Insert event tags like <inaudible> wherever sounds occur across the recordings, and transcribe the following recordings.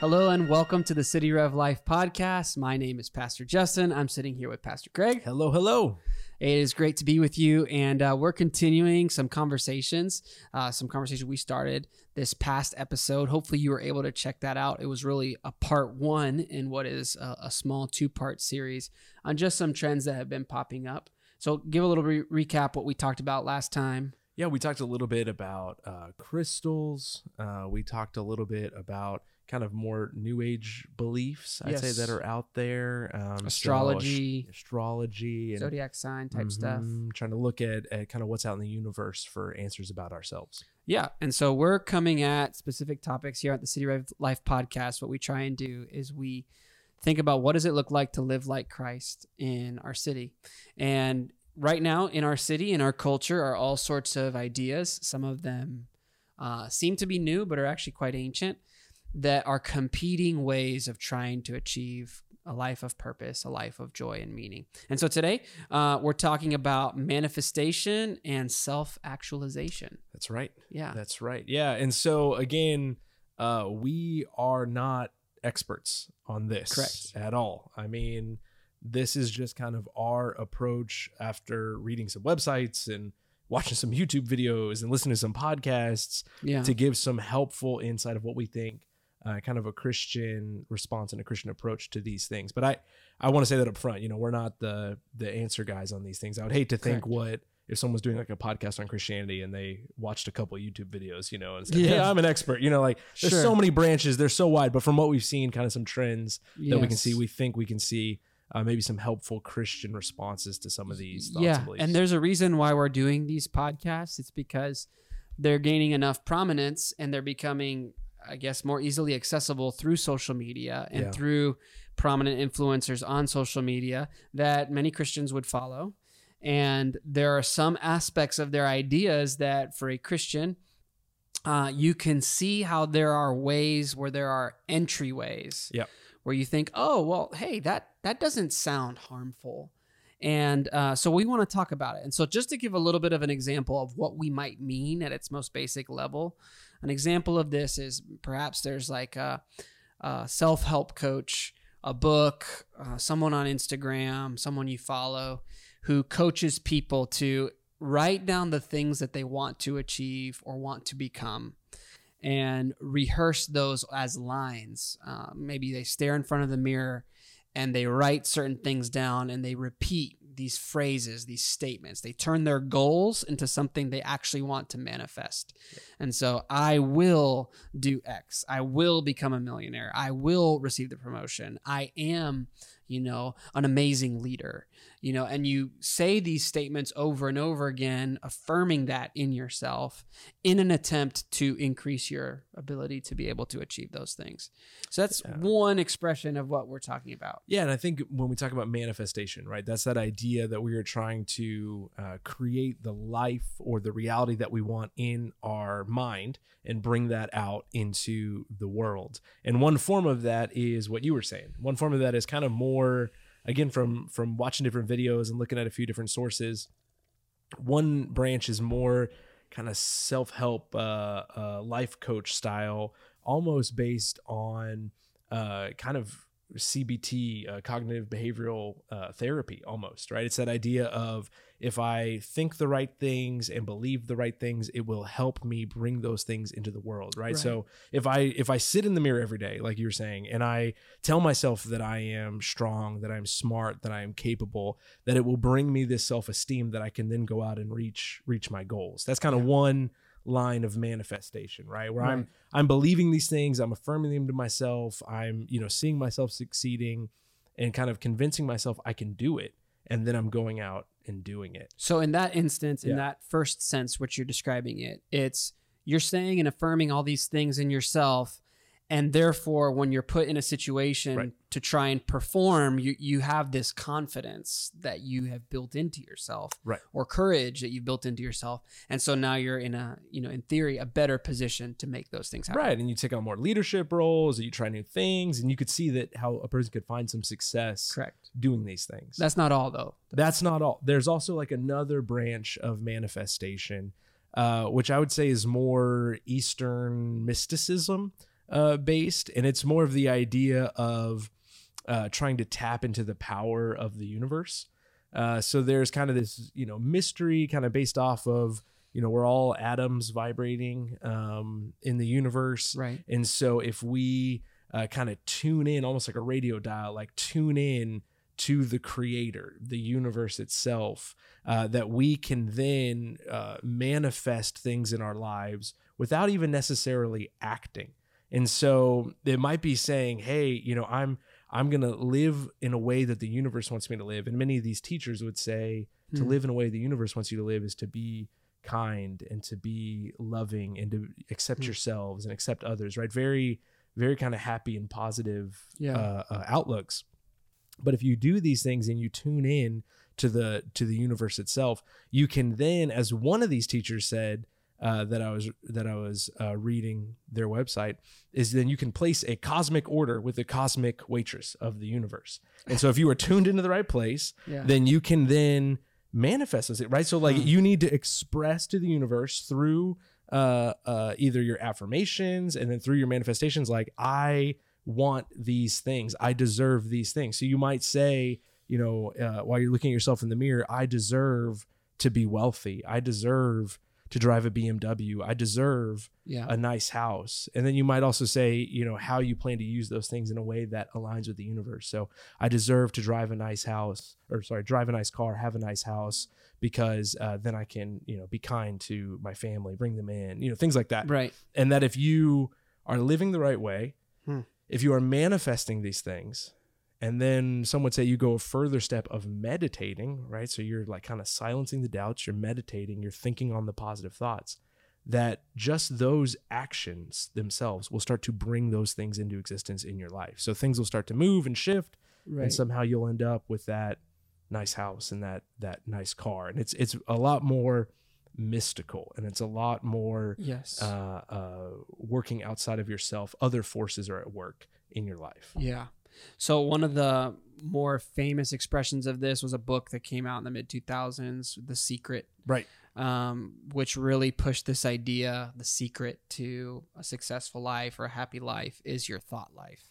Hello and welcome to the City Rev Life podcast. My name is Pastor Justin. I'm sitting here with Pastor Greg. Hello, hello. It is great to be with you, and uh, we're continuing some conversations, uh, some conversations we started this past episode. Hopefully, you were able to check that out. It was really a part one in what is a, a small two part series on just some trends that have been popping up. So, give a little re- recap what we talked about last time. Yeah, we talked a little bit about uh, crystals. Uh, we talked a little bit about kind of more new age beliefs, I'd say, that are out there. Um, so Astrology. ast- astrology, and Zodiac sign type stuff. Mhm, Trying to look at, at kind of what's out in the universe for answers about ourselves. Yeah. And so we're coming at specific topics here at the City Life podcast. What we try and do is we think about what does it look like to live like Christ in our city. And right now in our city, in our culture, are all sorts of ideas. Some of them uh, seem to be new, but are actually quite ancient, that are competing ways of trying to achieve a life of purpose, a life of joy and meaning. And so today, uh, we're talking about manifestation and self actualization. That's right. Yeah. That's right. Yeah. And so again, uh, we are not experts on this Correct. at all. I mean, this is just kind of our approach after reading some websites and watching some YouTube videos and listening to some podcasts yeah. to give some helpful insight of what we think uh, kind of a Christian response and a Christian approach to these things. But I, I want to say that up front, you know, we're not the the answer guys on these things. I would hate to think Correct. what if someone's doing like a podcast on Christianity and they watched a couple YouTube videos, you know, and said, Yeah. "Hey, I'm an expert." You know, like there's Sure. so many branches, they're so wide. But from what we've seen, kind of some trends that we can see, we think we can see uh, maybe some helpful Christian responses to some of these thoughts yeah, and and there's a reason why we're doing these podcasts. It's because they're gaining enough prominence and they're becoming, I guess, more easily accessible through social media and Yeah. through prominent influencers on social media that many Christians would follow. And there are some aspects of their ideas that, for a Christian, uh, you can see how there are ways where there are entryways Yep. Where you think, oh, well, hey, that that doesn't sound harmful. And uh, so we want to talk about it. And so, just to give a little bit of an example of what we might mean at its most basic level, an example of this is perhaps there's like a, a self help coach, a book, uh, someone on Instagram, someone you follow who coaches people to write down the things that they want to achieve or want to become and rehearse those as lines. Uh, maybe they stare in front of the mirror and they write certain things down and they repeat these phrases, these statements. They turn their goals into something they actually want to manifest. And so I will do X. I will become a millionaire. I will receive the promotion. I am, you know, an amazing leader, you know, and you say these statements over and over again, affirming that in yourself in an attempt to increase your ability to be able to achieve those things. So that's Yeah. one expression of what we're talking about. Yeah, and I think when we talk about manifestation, right, that's that idea that we are trying to uh, create the life or the reality that we want in our mind and bring that out into the world. And one form of that is what you were saying. One form of that is kind of more, again, from from watching different videos and looking at a few different sources. One branch is more kind of self help, uh, uh, life coach style, almost based on uh, kind of CBT, uh, cognitive behavioral uh, therapy, almost, right? It's that idea of if I think the right things and believe the right things, it will help me bring those things into the world, right? Right. So if I if I sit in the mirror every day, like you were saying, and I tell myself that I am strong, that I'm smart, that I am capable, that it will bring me this self esteem that I can then go out and reach reach my goals. That's kind of Yeah. one line of manifestation, right? Where I'm I'm believing these things, I'm affirming them to myself, I'm, you know, seeing myself succeeding and kind of convincing myself I can do it. And then I'm going out and doing it. So in that instance, in Yeah. that first sense, which you're describing it, it's you're saying and affirming all these things in yourself, and therefore, when you're put in a situation Right. to try and perform, you you have this confidence that you have built into yourself, Right. or courage that you've built into yourself, and so now you're in a you know in theory a better position to make those things happen. Right. And you take on more leadership roles, or you try new things, and you could see that how a person could find some success Correct. doing these things. That's not all though. That's not all. There's also like another branch of manifestation uh, which I would say is more Eastern mysticism uh, based, and it's more of the idea of uh, trying to tap into the power of the universe. Uh, so there's kind of this, you know, mystery kind of based off of, you know, we're all atoms vibrating um, in the universe, Right. and so if we uh, kind of tune in, almost like a radio dial, like tune in to the creator, the universe itself, uh, that we can then uh, manifest things in our lives without even necessarily acting. And so it might be saying, "Hey, you know, I'm I'm going to live in a way that the universe wants me to live." And many of these teachers would say to Hmm. live in a way the universe wants you to live is to be kind and to be loving and to accept Hmm. yourselves and accept others, right? Very very kind of happy and positive Yeah. uh, uh, outlooks. But if you do these things and you tune in to the to the universe itself, you can then, as one of these teachers said uh, that I was that I was uh, reading their website, is then you can place a cosmic order with the cosmic waitress of the universe. And so if you are tuned into the right place, Yeah. then you can then manifest as it right so like Huh. you need to express to the universe through uh uh either your affirmations and then through your manifestations like i want these things i deserve these things so you might say you know uh, while you're looking at yourself in the mirror i deserve to be wealthy i deserve to drive a bmw i deserve yeah. a nice house. And then you might also say, you know, how you plan to use those things in a way that aligns with the universe. So I deserve to drive a nice house, or sorry, drive a nice car, have a nice house, because uh, then I can, you know, be kind to my family, bring them in, you know, things like that. right. And that if you are living the right way, Hmm. if you are manifesting these things, and then some would say you go a further step of meditating, right? So you're like kind of silencing the doubts, you're meditating, you're thinking on the positive thoughts that just those actions themselves will start to bring those things into existence in your life. So things will start to move and shift Right. and somehow you'll end up with that nice house and that that nice car. And it's it's a lot more mystical and it's a lot more yes. uh, uh, working outside of yourself. Other forces are at work in your life. Yeah. So one of the more famous expressions of this was a book that came out in the mid 2000s, The Secret, Right. um, which really pushed this idea: the secret to a successful life or a happy life is your thought life.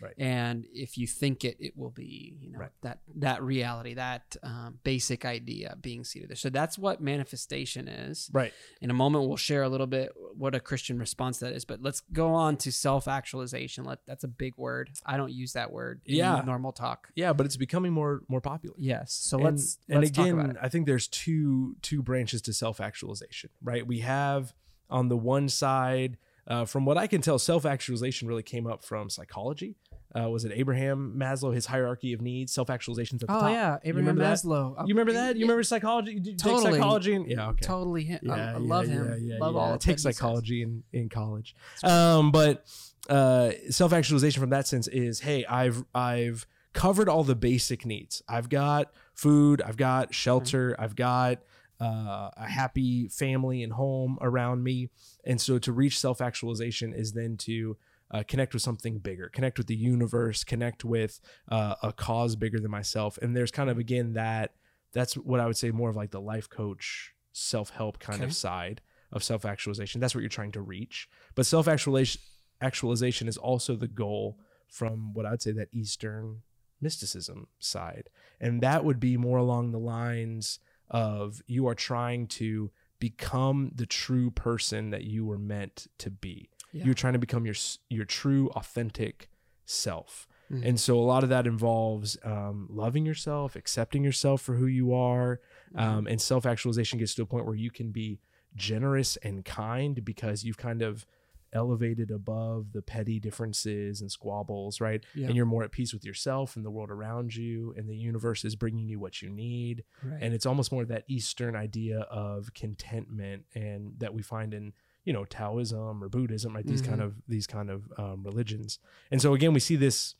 Right. And if you think it, it will be, you know, Right. that that reality, that um, basic idea being seated there. So that's what manifestation is. Right. In a moment, we'll share a little bit what a Christian response that is. But let's go on to self actualization. Let that's a big word. I don't use that word. in Yeah. normal talk. Yeah, but it's becoming more more popular. Yes. So and, let's and let's again. I think there's two two branches to self actualization. Right. We have on the one side, uh, from what I can tell, self actualization really came up from psychology. Uh, was it Abraham Maslow? His hierarchy of needs, self actualizations at the Oh top. yeah, Abraham that? Maslow. You remember that? You remember psychology? You take Totally. psychology? And, yeah. Okay. Totally him. I- Yeah, I, yeah, love yeah, him. Yeah, love all. I of take what he says. psychology in in college. Um, but uh, self actualization from that sense is, hey, I've I've covered all the basic needs. I've got food. I've got shelter. I've got uh, a happy family and home around me. And so to reach self actualization is then to uh, connect with something bigger, connect with the universe, connect with uh, a cause bigger than myself. And there's kind of again that that's what I would say more of like the life coach self help kind Okay. of side of self actualization. That's what you're trying to reach. But self actualization actualization is also the goal from what I'd say that Eastern mysticism side. And that would be more along the lines of you are trying to become the true person that you were meant to be. Yeah. You're trying to become your your true authentic self. Mhm. And so a lot of that involves um, loving yourself, accepting yourself for who you are, um, and self actualization gets to a point where you can be generous and kind because you've kind of elevated above the petty differences and squabbles, right? Yeah. And you're more at peace with yourself and the world around you, and the universe is bringing you what you need. Right. And it's almost more that Eastern idea of contentment, and that we find in you know Taoism or Buddhism, right? These kind Mhm. of these kind of um, religions. And so again, we see this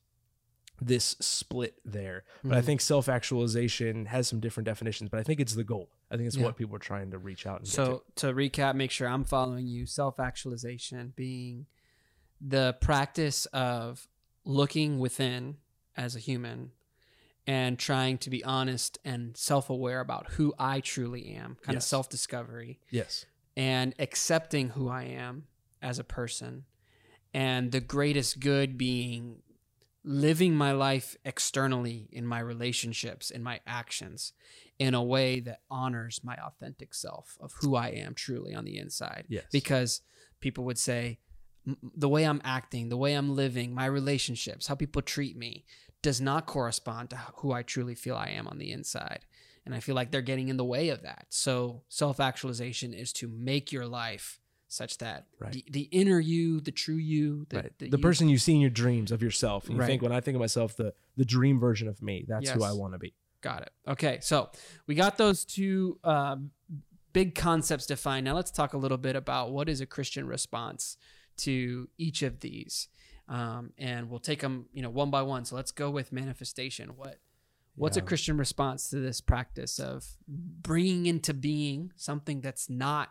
this split there. But I Mhm. think self actualization has some different definitions, but I think it's the goal. I think it's Yeah. what people are trying to reach out and So to recap, make sure I'm following you. Self actualization being the practice of looking within as a human and trying to be honest and self aware about who I truly am, kind of self discovery. Yes. And accepting who I am as a person, and the greatest good being living my life externally in my relationships, in my actions, in a way that honors my authentic self of who I am truly on the inside. Yes. Because people would say, the way I'm acting, the way I'm living, my relationships, how people treat me does not correspond to who I truly feel I am on the inside. And I feel like they're getting in the way of that. So self actualization is to make your life such that Right. the, the inner you, the true you, the, right. the, the you- person you see in your dreams of yourself. And you Right. think when I think of myself, the the dream version of me. That's who I want to be. Got it. Okay, so we got those two um, big concepts defined. Now let's talk a little bit about what is a Christian response to each of these, um, and we'll take them, you know, one by one. So let's go with manifestation. What what's a Christian response to this practice of bringing into being something that's not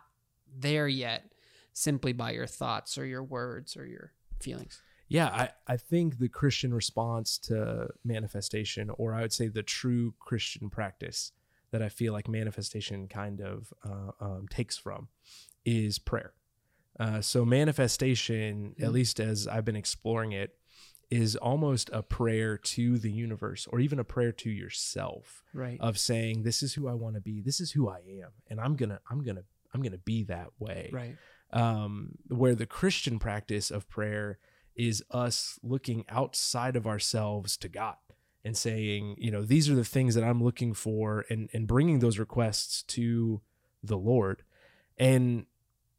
there yet, simply by your thoughts or your words or your feelings? Yeah, I, I think the Christian response to manifestation, or I would say the true Christian practice that I feel like manifestation kind of uh, um, takes from, is prayer. Uh, so manifestation, Mm. at least as I've been exploring it, is almost a prayer to the universe, or even a prayer to yourself, Right. of saying, "This is who I want to be. This is who I am, and I'm gonna, I'm gonna, I'm gonna be that way." right. um, where the Christian practice of prayer is us looking outside of ourselves to God and saying, you know, these are the things that I'm looking for and, and bringing those requests to the Lord. And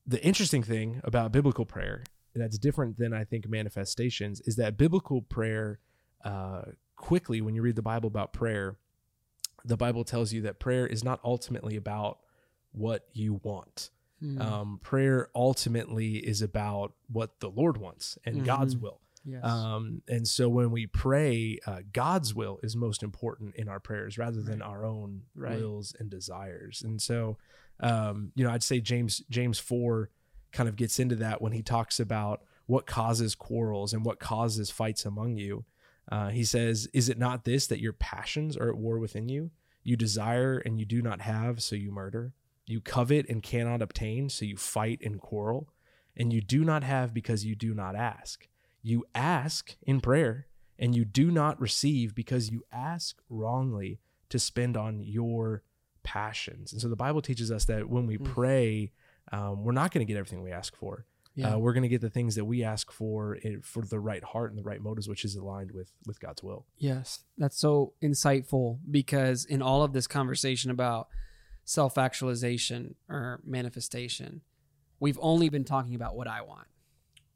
the interesting thing about biblical prayer that's different than I think manifestations is that biblical prayer, uh, quickly, when you read the Bible about prayer, the Bible tells you that prayer is not ultimately about what you want Hmm. um, prayer ultimately is about what the Lord wants and God's Mhm. will. yes. Um, and so when we pray, uh, God's will is most important in our prayers rather than our own Right. wills and desires. And so, um, you know, I'd say James James four kind of gets into that when he talks about what causes quarrels and what causes fights among you. Uh, he says, "Is it not this that your passions are at war within you? You desire and you do not have, so you murder." You covet and cannot obtain, so you fight and quarrel. And you do not have because you do not ask. You ask in prayer, and you do not receive because you ask wrongly to spend on your passions. And so the Bible teaches us that when we Mm. pray, um, we're not going to get everything we ask for. yeah. Uh, we're going to get the things that we ask for for the right heart and the right motives, which is aligned with with God's will. Yes, that's so insightful because in all of this conversation about self actualization or manifestation, we've only been talking about what I want.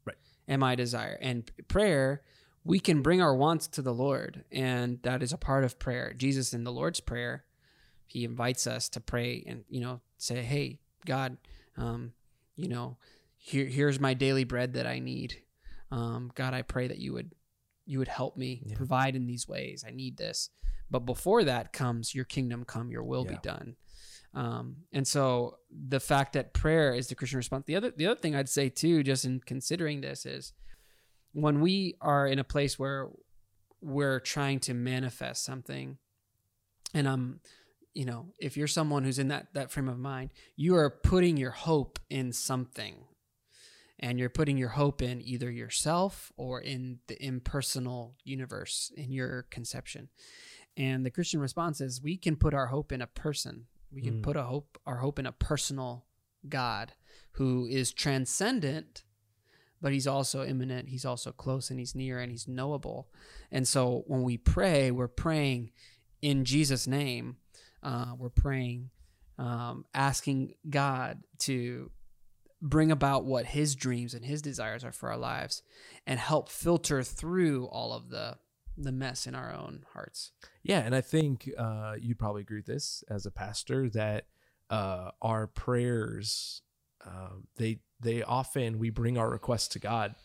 Right. And my desire. And prayer, we can bring our wants to the Lord, and that is a part of prayer. Jesus in the Lord's Prayer, he invites us to pray and, you know, say, hey, God, um, you know, here, here's my daily bread that I need. Um, God, I pray that you would you would help me Yeah. provide in these ways. I need this. But before that comes your kingdom come, your will be done. Um, and so the fact that prayer is the Christian response. The other the other thing I'd say too, just in considering this, is when we are in a place where we're trying to manifest something, and I'm, you know, if you're someone who's in that that frame of mind, you are putting your hope in something and you're putting your hope in either yourself or in the impersonal universe in your conception. And the Christian response is we can put our hope in a person. We can Mm. put a hope our hope in a personal God who is transcendent, but he's also immanent, he's also close and he's near and he's knowable. And so when we pray, we're praying in Jesus' name. Uh, we're praying, um, asking God to bring about what his dreams and his desires are for our lives and help filter through all of the the mess in our own hearts. Yeah, and I think uh, you'd probably agree with this as a pastor that uh, our prayers um, they they often we bring our requests to God,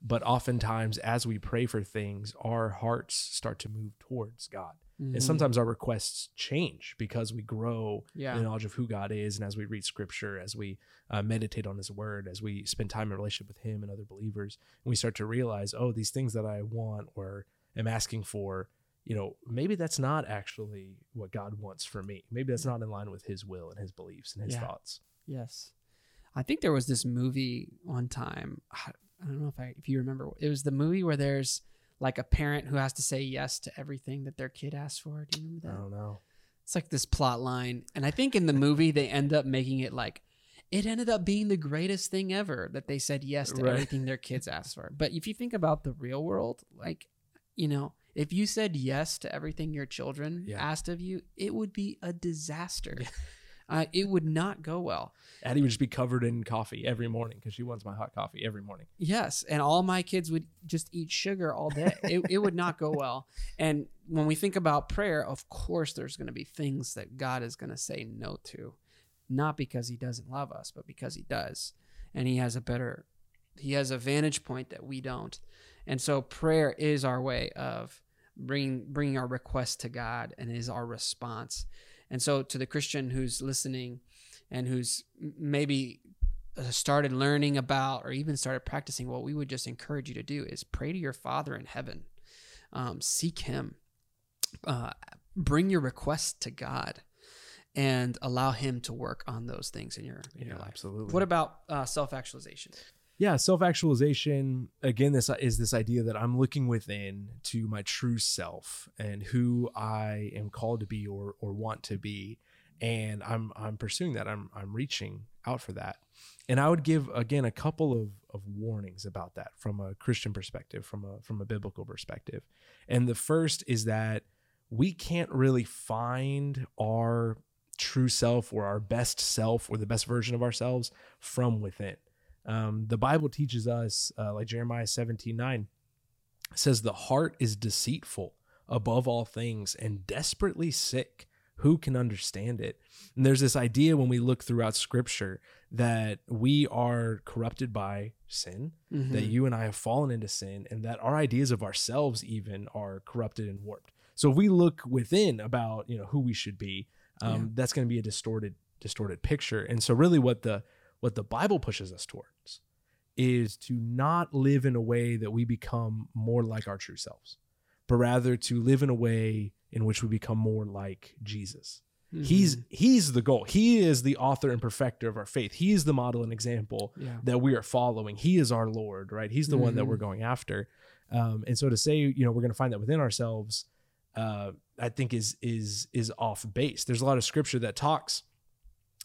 but oftentimes as we pray for things, our hearts start to move towards God, Mm-hmm. and sometimes our requests change because we grow yeah. in the knowledge of who God is, and as we read Scripture, as we uh, meditate on His Word, as we spend time in relationship with Him and other believers, and we start to realize, oh, these things that I want or am asking for, you know, maybe that's not actually what God wants for me. Maybe that's not in line with His will and His beliefs and His Yeah. thoughts. Yes. I think there was this movie one time. I don't know if I if you remember. It was the movie where there's like a parent who has to say yes to everything that their kid asks for. Do you remember that? I don't know. It's like this plot line, and I think in the movie they end up making it like it ended up being the greatest thing ever that they said yes to Right. everything their kids <laughs> asked for. But if you think about the real world, like you know, if you said yes to everything your children Yeah. asked of you, it would be a disaster. Uh, it would not go well. Addie would just be covered in coffee every morning because she wants my hot coffee every morning. Yes, and all my kids would just eat sugar all day. It, it would not go well. And when we think about prayer, of course, there's going to be things that God is going to say no to, not because He doesn't love us, but because He does, and He has a better, He has a vantage point that we don't. And so, prayer is our way of bringing bringing our request to God, and is our response. And so, to the Christian who's listening, and who's maybe uh, started learning about or even started practicing, what we would just encourage you to do is pray to your Father in heaven, um, seek Him, uh, bring your requests to God, and allow Him to work on those things in your in your life. absolutely. What about uh, self actualization? Yeah self-actualization again this is this idea that i'm looking within to my true self and who i am called to be or or want to be and i'm i'm pursuing that. I'm i'm reaching out for that. And i would give again a couple of of warnings about that from a christian perspective from a from a biblical perspective. And the first is that we can't really find our true self or our best self or the best version of ourselves from within um, the Bible teaches us, uh, like Jeremiah 17 9, says, The heart is deceitful above all things and desperately sick. Who can understand it? And there's this idea when we look throughout scripture that we are corrupted by sin, Mm-hmm. that you and I have fallen into sin, and that our ideas of ourselves even are corrupted and warped. So if we look within about you know who we should be, um, Yeah. that's going to be a distorted distorted picture. And so really, what the what the Bible pushes us towards is to not live in a way that we become more like our true selves, but rather to live in a way in which we become more like Jesus. He's Mm-hmm. he's the goal. He is the author and perfecter of our faith. He is the model and example yeah. that we are following. He is our Lord, right? He's the one that we're going after. Um, and so to say, you know, we're going to find that within ourselves, uh, I think is is is off base. There's a lot of scripture that talks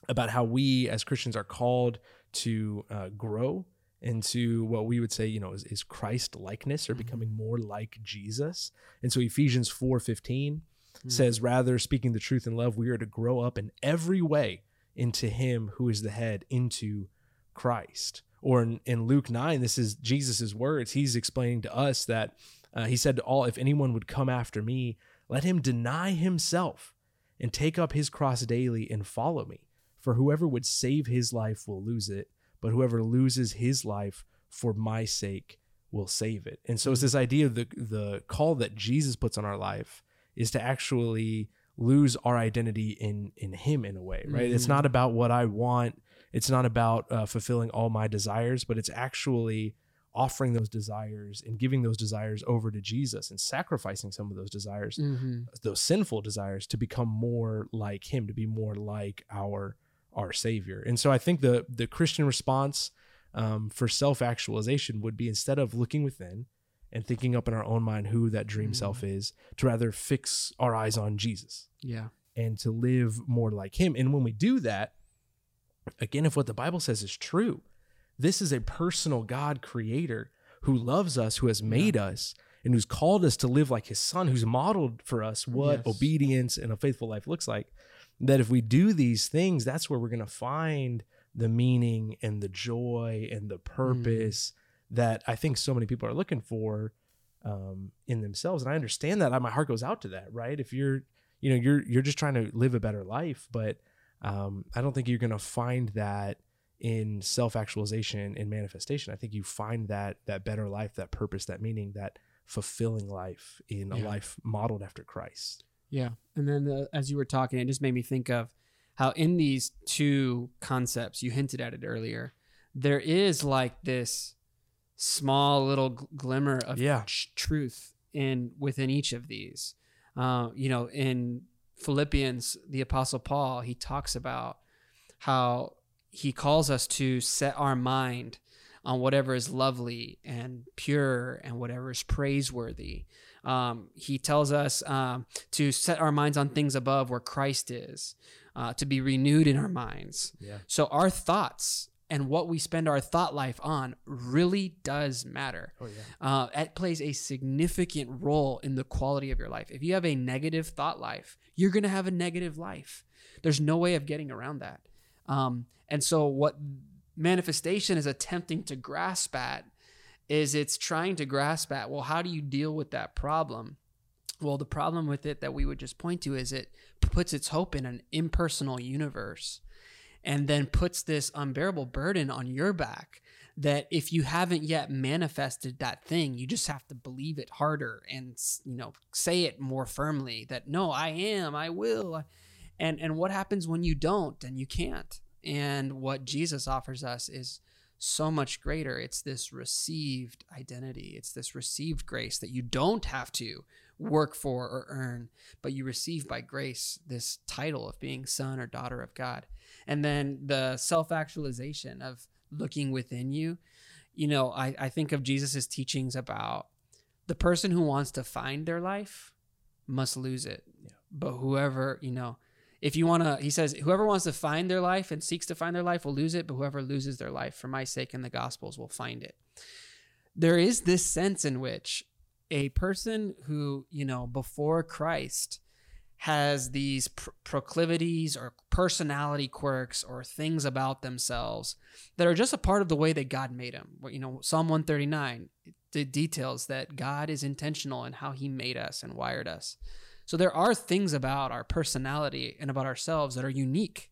about how we as Christians are called to uh, grow into what we would say, you know, is, is Christ likeness or Mhm. becoming more like Jesus. And so Ephesians four fifteen Mhm. says, rather speaking the truth in love, we are to grow up in every way into Him who is the head, into Christ. Or in, in Luke 9, this is Jesus' words. He's explaining to us that uh, he said to all, If anyone would come after me, let him deny himself and take up his cross daily and follow me. For whoever would save his life will lose it, but whoever loses his life for my sake will save it. And so it's this idea of the the call that Jesus puts on our life is to actually lose our identity in in him in a way, right? It's Mhm. not about what I want. It's not about uh, fulfilling all my desires, but it's actually offering those desires and giving those desires over to Jesus and sacrificing some of those desires Mhm. those sinful desires to become more like him to be more like our our savior and so i think the the christian response um, for self-actualization would be instead of looking within and thinking up in our own mind who that dream Mhm. self is to rather fix our eyes on jesus Yeah. and to live more like him and when we do that again if what the bible says is true this is a personal god creator who loves us who has made us and who's called us to live like his son who's modeled for us what Yes. obedience and a faithful life looks like that if we do these things that's where we're going to find the meaning and the joy and the purpose that i think so many people are looking for um, in themselves. And i understand that my heart goes out to that right? If you're you know you're you're just trying to live a better life but um, i don't think you're going to find that in self-actualization and manifestation. I think you find that that better life that purpose that meaning that fulfilling life in a Yeah. life modeled after christ Yeah. And then uh, as you were talking, it just made me think of how in these two concepts, you hinted at it earlier, there is like this small little glimmer of Yeah. tr- truth in within each of these. Uh, you know, in Philippians, the Apostle Paul, he talks about how he calls us to set our mind on whatever is lovely and pure and whatever is praiseworthy. Um, he tells us um, to set our minds on things above where Christ is, uh, to be renewed in our minds. Yeah. So our thoughts and what we spend our thought life on really does matter. Oh yeah. Uh, it plays a significant role in the quality of your life. If you have a negative thought life, you're going to have a negative life. There's no way of getting around that. Um, and so, what manifestation is attempting to grasp at is it's trying to grasp at, well, how do you deal with that problem? Well, the problem with it that we would just point to is it puts its hope in an impersonal universe and then puts this unbearable burden on your back that if you haven't yet manifested that thing you just have to believe it harder and you know say it more firmly that no I am I will and and what happens when you don't and you can't and what Jesus offers us is so much greater. It's this received identity. It's this received grace that you don't have to work for or earn but you receive by grace this title of being son or daughter of God. And then the self-actualization of looking within you. You know i, I think of jesus' teachings about the person who wants to find their life must lose it. Yeah. but whoever you know if you want to he says whoever wants to find their life and seeks to find their life will lose it but whoever loses their life for my sake and the gospels will find it there is this sense in which a person who you know before christ has these pr- proclivities or personality quirks or things about themselves that are just a part of the way that God made them. You know, Psalm 139 the details that God is intentional in how he made us and wired us. So there are things about our personality and about ourselves that are unique.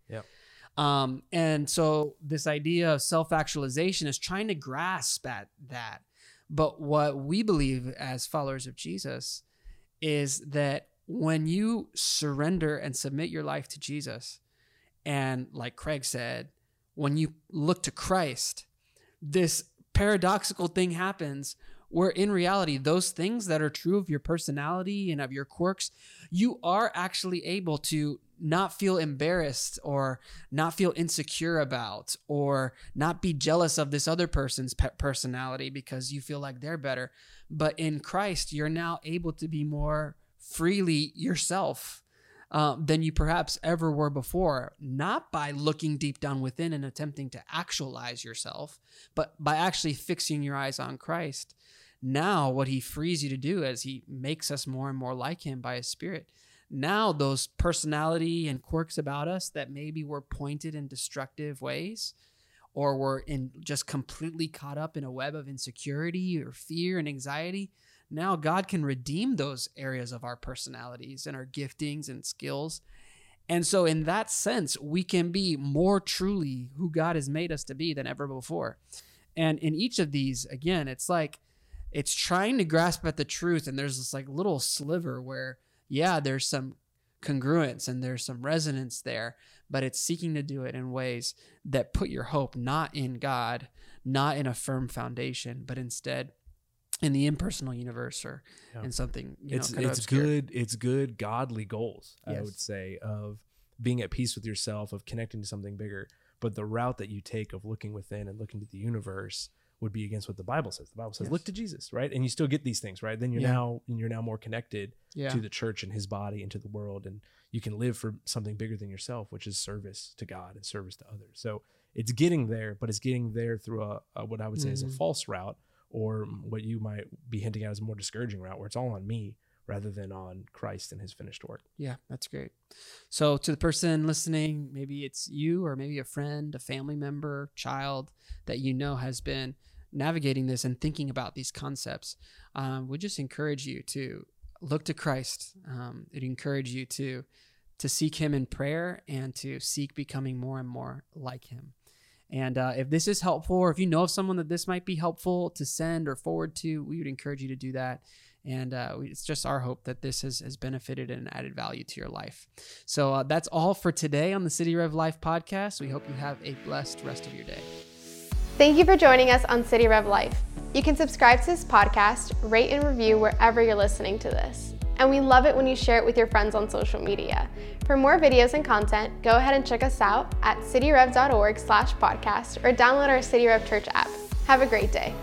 Um, and so this idea of self-actualization is trying to grasp at that. But what we believe as followers of Jesus is that when you surrender and submit your life to Jesus, and like Craig said, when you look to Christ, this paradoxical thing happens where in reality, those things that are true of your personality and of your quirks, you are actually able to not feel embarrassed or not feel insecure about or not be jealous of this other person's pe- personality because you feel like they're better. But in Christ, you're now able to be more freely yourself um, than you perhaps ever were before, not by looking deep down within and attempting to actualize yourself, but by actually fixing your eyes on Christ. Now, what he frees you to do as he makes us more and more like him by his spirit. Now, those personality and quirks about us that maybe were pointed in destructive ways or were in just completely caught up in a web of insecurity or fear and anxiety, now God can redeem those areas of our personalities and our giftings and skills. And so, in that sense, we can be more truly who God has made us to be than ever before. And in each of these, again, it's like it's trying to grasp at the truth. And there's this like little sliver where, yeah, there's some congruence and there's some resonance there, but it's seeking to do it in ways that put your hope not in God, not in a firm foundation, but instead in the impersonal universe or Yeah. in something you it's, know, it's obscure. good it's good godly goals i would say of being at peace with yourself of connecting to something bigger but the route that you take of looking within and looking to the universe would be against what the bible says the bible says Yes. look to jesus right and you still get these things right then you're Yeah. now you're now more connected Yeah. to the church and his body and to the world and you can live for something bigger than yourself which is service to god and service to others so it's getting there but it's getting there through a, a what i would say is a Mhm. false route or what you might be hinting at as a more discouraging route where it's all on me rather than on christ and his finished work Yeah, that's great. So, to the person listening, maybe it's you or maybe a friend, a family member, child that you know has been navigating this and thinking about these concepts. Um, we just encourage you to look to Christ. Um, it encourage you to to seek Him in prayer and to seek becoming more and more like Him. And uh, if this is helpful, or if you know of someone that this might be helpful to send or forward to, we would encourage you to do that. And uh, it's just our hope that this has, has benefited and added value to your life. So uh, that's all for today on the City Rev Life podcast. We hope you have a blessed rest of your day. Thank you for joining us on City Rev Life. You can subscribe to this podcast, rate and review wherever you're listening to this. And we love it when you share it with your friends on social media. For more videos and content, go ahead and check us out at cityrev.org slash podcast or download our City Rev Church app. Have a great day.